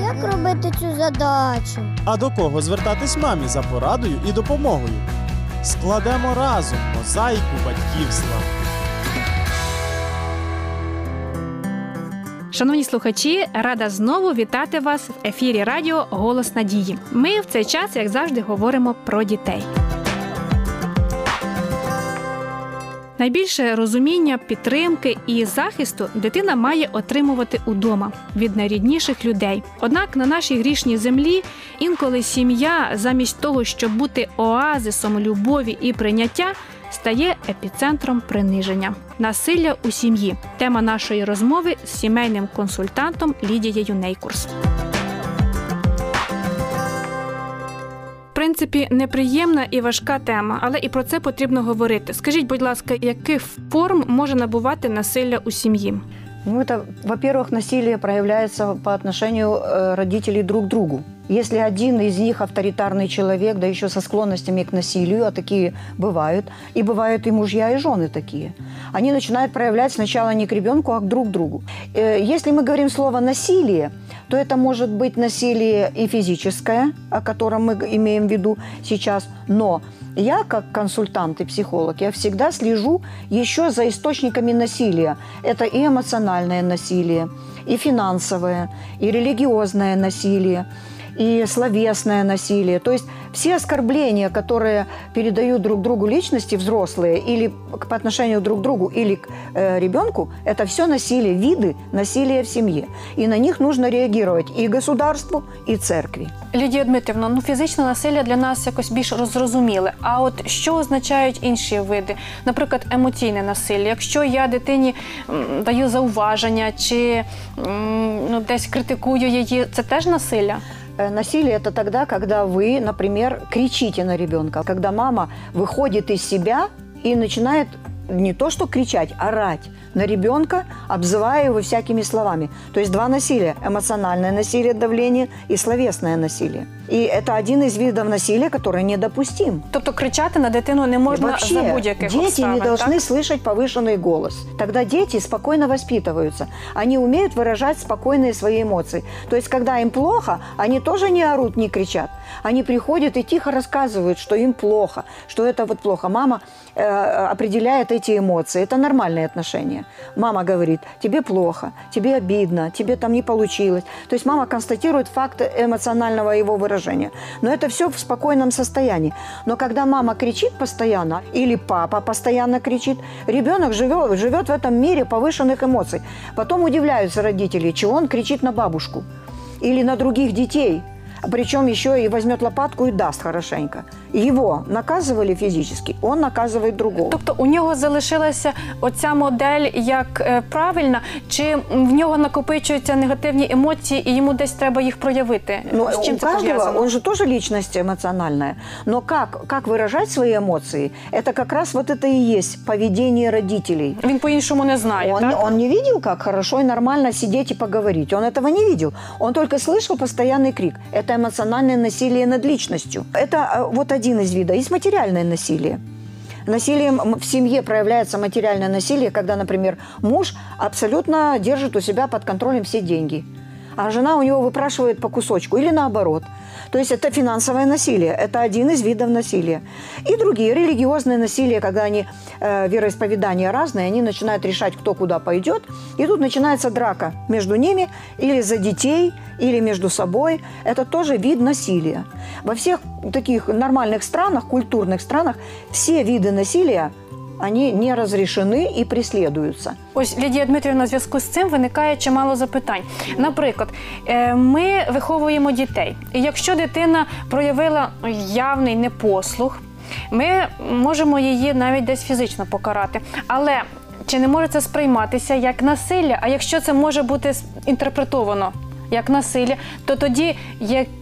Як робити цю задачу? А до кого звертатись мамі за порадою і допомогою? Складемо разом мозаїку батьківства. Шановні слухачі, рада знову вітати вас в ефірі радіо Голос Надії. Ми в цей час, як завжди, говоримо про дітей. Найбільше розуміння, підтримки і захисту дитина має отримувати удома від найрідніших людей. Однак на нашій грішній землі інколи сім'я, замість того, щоб бути оазисом любові і прийняття, стає епіцентром приниження. Насилля у сім'ї. Тема нашої розмови з сімейним консультантом Лідією Нейкурс. принципі, неприємна і важка тема, але і про це потрібно говорити. Скажіть, будь ласка, яких форм може набувати насилля у сім'ї? Ну, это, во-первых, насилие проявляется по отношению э, родителей друг к другу. Если один из них авторитарный человек, да еще со склонностями к насилию, а такие бывают, и бывают и мужья, и жены такие, они начинают проявлять сначала не к ребенку, а к друг другу. Э, Если мы говорим слово «насилие», то это может быть насилие и физическое, о котором мы имеем в виду сейчас, но я, как консультант и психолог, я всегда слежу еще за источниками насилия. Это и эмоциональное насилие, и финансовое, и религиозное насилие, и словесное насилие. То есть все оскорбления, которые передают друг другу личности взрослые или к- по отношению друг к другу, или к э, ребенку, это все насилие, виды насилия в семье. И на них нужно реагировать и государству, и церкви. Лідія Дмитрівна, ну фізичне насилля для нас якось більш розрозуміле. А от що означають інші види? Наприклад, емоційне насилля. Якщо я дитині м, даю зауваження чи м, ну, десь критикую її, це теж насилля? Э, Насилие – это тогда, когда вы, например, кричите на ребенка, когда мама выходит из себя и начинает не то что кричать, орать на ребенка, обзывая его всякими словами. То есть два насилия – эмоциональное насилие, давление и словесное насилие. И это один из видов насилия, который недопустим. Тобто кричати на дитину не можна Вообще, за будь-яких дети обставин, не должны так? слышать повышенный голос. Тогда дети спокойно воспитываются. Они умеют выражать спокойные свои эмоции. То есть, когда им плохо, они тоже не орут, не кричат. Они приходят и тихо рассказывают, что им плохо, что это вот плохо. Мама э, определяет эти эмоции. Это нормальные отношения. Мама говорит, тебе плохо, тебе обидно, тебе там не получилось. То есть мама констатирует факт эмоционального его выражения. Но это все в спокойном состоянии. Но когда мама кричит постоянно, или папа постоянно кричит, ребенок живет, живет в этом мире повышенных эмоций. Потом удивляются родители, чего он кричит на бабушку или на других детей. Причем еще и возьмет лопатку и даст хорошенько. Его наказывали физически, он наказывает другого. Тобто у нього залишилася оця модель як е, правильна, чи в нього накопичуються негативні емоції, і йому десь треба їх проявити? Ну, З чим у це каждого, пов'язано? он же тоже личность эмоциональная. Но как, как выражать свои эмоции, это как раз вот это и есть поведение родителей. Він по-іншому не знає, Он, так? он не видел, как хорошо и нормально сидеть и поговорить. Он этого не видел. Он только слышал постоянный крик. Это эмоциональное насилие над личностью. Это э, вот один из видов. Есть материальное насилие. Насилием в семье проявляется материальное насилие, когда, например, муж абсолютно держит у себя под контролем все деньги, а жена у него выпрашивает по кусочку или наоборот. То есть это финансовое насилие, это один из видов насилия. И другие, религиозное насилие, когда они, э, вероисповедания разные, они начинают решать, кто куда пойдет, и тут начинается драка между ними или за детей, или между собой. Это тоже вид насилия. Во всех таких нормальных странах, культурных странах, все виды насилия, они не разрешены и преследуются. Ось Лідія Дмитрівна, на зв'язку з цим виникає чимало запитань. Наприклад, е, ми виховуємо дітей, і якщо дитина проявила явний непослух, ми можемо її навіть десь фізично покарати. Але чи не може це сприйматися як насилля? А якщо це може бути інтерпретовано як насилля, то тоді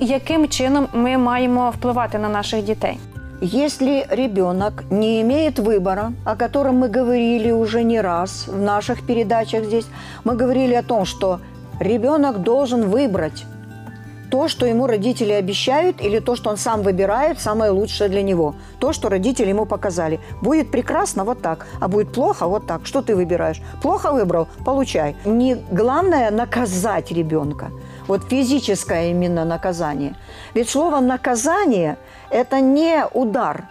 яким чином ми маємо впливати на наших дітей? Если ребенок не имеет выбора, о котором мы говорили уже не раз в наших передачах здесь, мы говорили о том, что ребенок должен выбрать то, что ему родители обещают, или то, что он сам выбирает, самое лучшее для него. То, что родители ему показали. Будет прекрасно вот так, а будет плохо вот так. Что ты выбираешь? Плохо выбрал? Получай. Не главное наказать ребенка. Вот физическое именно наказание. Ведь слово наказание – это не удар,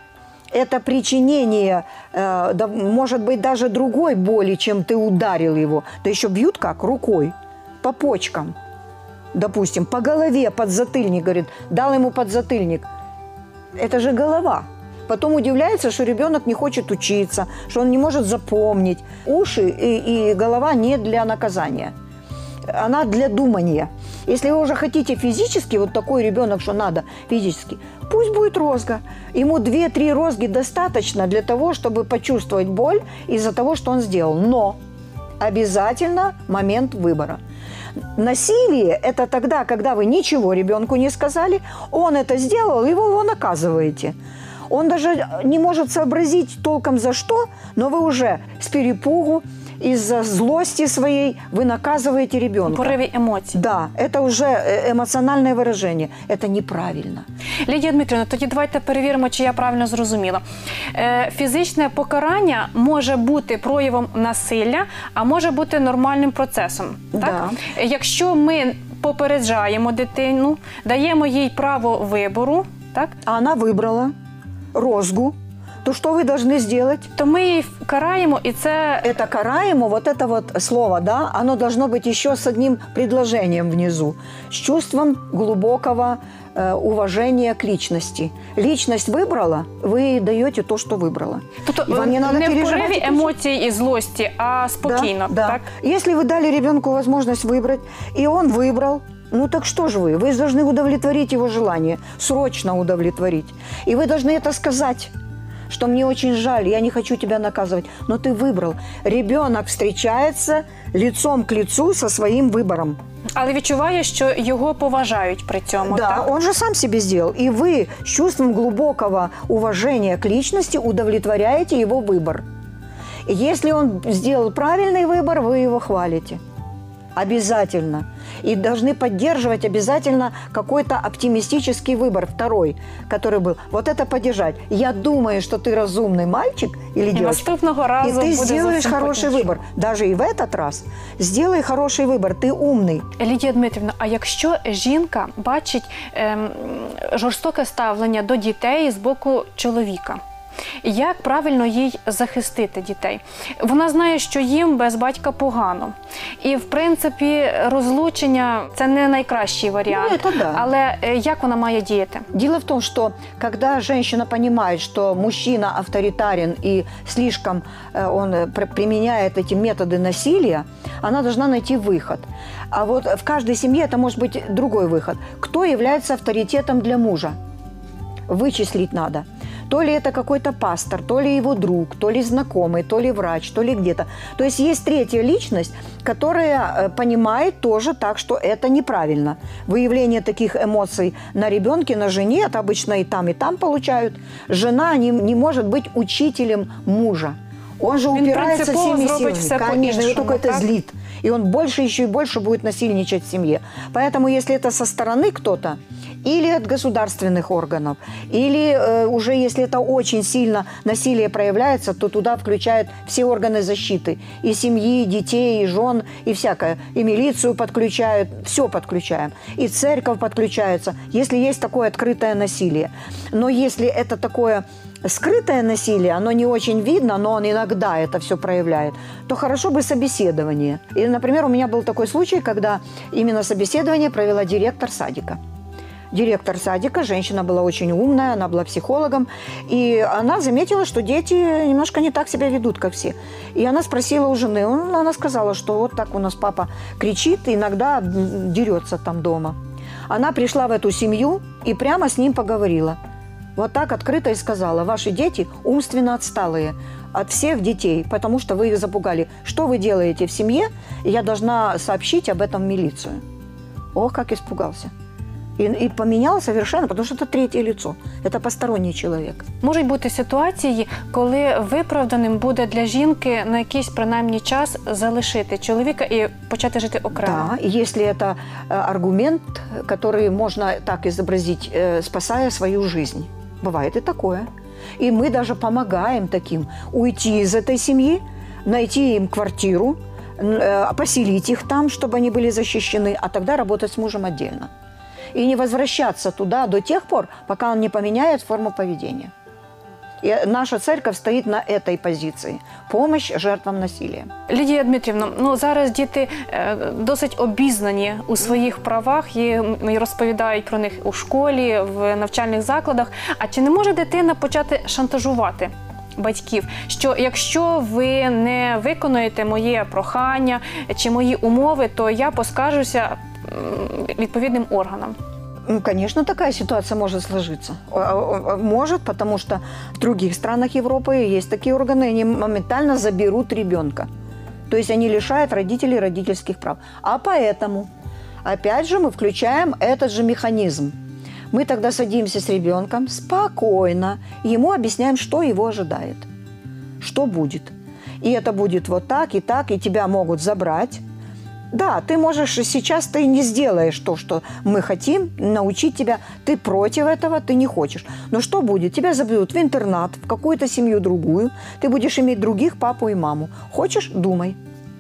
это причинение, э, может быть, даже другой боли, чем ты ударил его. Да еще бьют как? Рукой, по почкам допустим, по голове подзатыльник, говорит, дал ему подзатыльник. Это же голова. Потом удивляется, что ребенок не хочет учиться, что он не может запомнить. Уши и, и голова не для наказания. Она для думания. Если вы уже хотите физически, вот такой ребенок, что надо физически, пусть будет розга. Ему 2-3 розги достаточно для того, чтобы почувствовать боль из-за того, что он сделал. Но обязательно момент выбора – Насилие – это тогда, когда вы ничего ребенку не сказали, он это сделал, вы его наказываете. Он даже не может сообразить толком за что, но вы уже с перепугу, из-за злости своей вы наказываете ребенка. Порыві емоцій. Да, это уже э, эмоциональное выражение. Это неправильно. Лідія Дмитрівна, тоді давайте перевіримо, чи я правильно зрозуміла. Е, фізичне покарання може бути проявом насилля, а може бути нормальним процесом. Так? Якщо ми попереджаємо дитину, даємо їй право вибору, так? А она выбрала розгу, то что вы должны сделать? то ми її караємо, і це Это караемо, вот это вот слово, да, оно должно быть еще с одним предложением внизу. С чувством глубокого э, уважения к личности. Личность выбрала, вы даете то, что выбрала. тобто І вам не надо не в переживати пориві ці- емоцій і злості, а спокійно. Да, да. Так? Если вы дали ребенку возможность выбрать, и он выбрал, ну так что же вы? Вы должны удовлетворить его желание, срочно удовлетворить. И вы должны это сказать что мне очень жаль, я не хочу тебя наказывать, но ты выбрал. Ребенок встречается лицом к лицу со своим выбором. Але відчуває, що його поважають при цьому. да, так? он же сам себе сделал. И вы с чувством глубокого уважения к личности удовлетворяете его выбор. Если он сделал правильный выбор, вы его хвалите. Обязательно. И должны поддерживать обязательно какой-то оптимистический выбор, второй, который был. Вот это поддержать. Я думаю, что ты разумный мальчик или І девочка. наступного И разу ты буде сделаешь зовсім хороший по-іншому. выбор. Даже и в этот раз. Сделай хороший выбор. Ты умный. Лідія Дмитрівна, а якщо жінка бачить ем, жорстоке ставлення до дітей з боку чоловіка? Як правильно їй захистити дітей? Вона знає, що їм без батька погано. І, в принципі, розлучення це не найкращий варіант. Ну, це да. Але е, як вона має діяти? Дело в том, что когда женщина понимает, что мужчина авторитарен и слишком э, он э, пр- применяет эти методы насилия, она должна найти выход. А вот в каждой семье это может быть другой выход. Кто является авторитетом для мужа? Вычислить надо. То ли это какой-то пастор, то ли его друг, то ли знакомый, то ли врач, то ли где-то. То есть есть третья личность, которая э, понимает тоже так, что это неправильно. Выявление таких эмоций на ребенке, на жене, это обычно и там, и там получают. Жена не, не может быть учителем мужа. Он же Він упирается всеми силами. Конечно, его только это злит. И он больше еще и больше будет насильничать в семье. Поэтому, если это со стороны кто-то, или от государственных органов, или э, уже если это очень сильно насилие проявляется, то туда включают все органы защиты. И семьи, и детей, и жен, и всякое. И милицию подключают, все подключаем. И церковь подключается, если есть такое открытое насилие. Но если это такое скрытое насилие, оно не очень видно, но он иногда это все проявляет, то хорошо бы собеседование. И, например, у меня был такой случай, когда именно собеседование провела директор садика. Директор садика, женщина была очень умная, она была психологом, и она заметила, что дети немножко не так себя ведут, как все. И она спросила у жены, он- она сказала, что вот так у нас папа кричит, иногда дерется там дома. Она пришла в эту семью и прямо с ним поговорила. Вот так открыто и сказала, ваши дети умственно отсталые от всех детей, потому что вы их запугали. Что вы делаете в семье? Я должна сообщить об этом милицию. Ох, как испугался. И, и поменял совершенно, потому что это третье лицо. Это посторонний человек. Можуть бути ситуації, коли виправданим буде для жінки на якийсь принаймні час залишити чоловіка і почати жити окремо. Да, и если это э, аргумент, который можно так изобразить, э, спасая свою жизнь. Бывает и такое. И мы даже помогаем таким уйти из этой семьи, найти им квартиру, н- э, поселить их там, чтобы они были защищены, а тогда работать с мужем отдельно. И не возвращаться туда до тех пор, пока он не поменяет форму поведения. И наша церковь стоит на этой позиции. Помощь жертвам насилия. Лідія Дмитрівна, ну зараз діти е, досить обізнані у своїх правах і, розповідають про них у школі, в навчальних закладах. А чи не може дитина почати шантажувати? Батьків, що якщо ви не виконуєте моє прохання чи мої умови, то я поскаржуся відповідним органам. Ну, конечно, такая ситуация может сложиться. Может, потому что в других странах Европы есть такие органы, они моментально заберут ребенка. То есть они лишают родителей родительских прав. А поэтому, опять же, мы включаем этот же механизм. Мы тогда садимся с ребенком спокойно, ему объясняем, что его ожидает, что будет. И это будет вот так и так, и тебя могут забрать. Да, ты можешь сейчас ты не сделаешь то, что мы хотим, научить тебя. Ты против этого, ты не хочешь. Но что будет? Тебя заберут в интернат, в какую-то семью другую. Ты будешь иметь других папу и маму. Хочешь? Думай.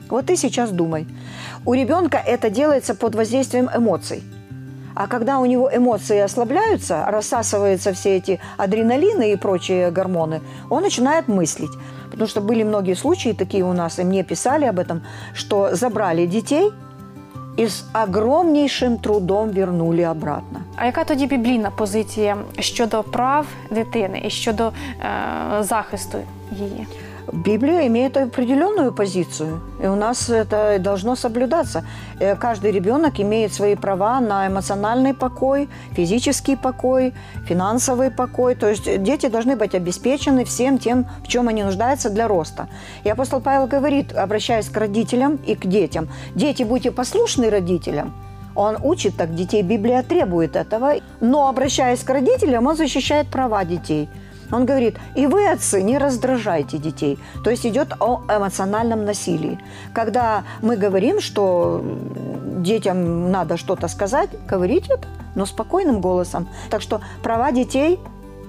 Вот ты сейчас думай. У ребенка это делается под воздействием эмоций. А когда у него эмоции ослабляются, рассасываются все эти адреналины и прочие гормоны, он начинает мыслить. Потому что были многие случаи такие у нас, и мне писали об этом, что забрали детей и с огромнейшим трудом вернули обратно. А яка тоді біблійна позиція щодо прав дитини і щодо е, захисту її? Библия имеет определенную позицию, и у нас это должно соблюдаться. Э, Каждый ребенок имеет свои права на эмоциональный покой, физический покой, финансовый покой. То есть дети должны быть обеспечены всем тем, в чем они нуждаются для роста. И апостол Павел говорит, обращаясь к родителям и к детям, «Дети, будьте послушны родителям». Он учит так детей, Библия требует этого. Но, обращаясь к родителям, он защищает права детей – он говорит, и вы, отцы, не раздражайте детей. То есть идет о эмоциональном насилии. Когда мы говорим, что детям надо что-то сказать, говорите это, но спокойным голосом. Так что права детей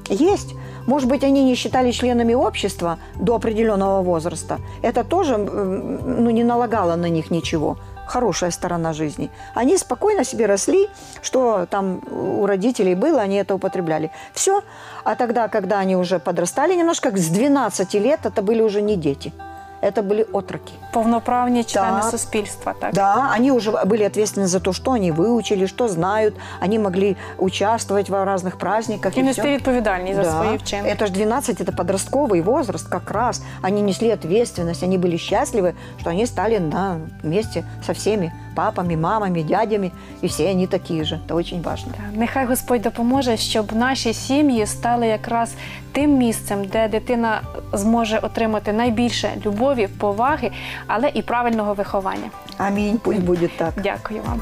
есть. Может быть, они не считались членами общества до определенного возраста. Это тоже ну, не налагало на них ничего. Хорошая сторона жизни. Они спокойно себе росли, что там у родителей было, они это употребляли. Все. А тогда, когда они уже подрастали немножко, с 12 лет это были уже не дети Это были отроки. Повноправні члени Так. суспільства, так? Да, они уже были ответственны за то, что они выучили, что знают. Они могли участвовать в разных праздниках. І и нести всё. відповідальність за Да. свої вчинки. Это же 12, это подростковый возраст как раз. Они несли ответственность, они были счастливы, что они стали на месте со всеми папами, мамами, дядями, и все они такие же. Это очень важно. Так, Нехай Господь допоможе, щоб наші сім'ї стали якраз тим місцем, де дитина зможе отримати найбільше любові, поваги, але і правильного виховання. Амінь. пусть буде так. Дякую вам.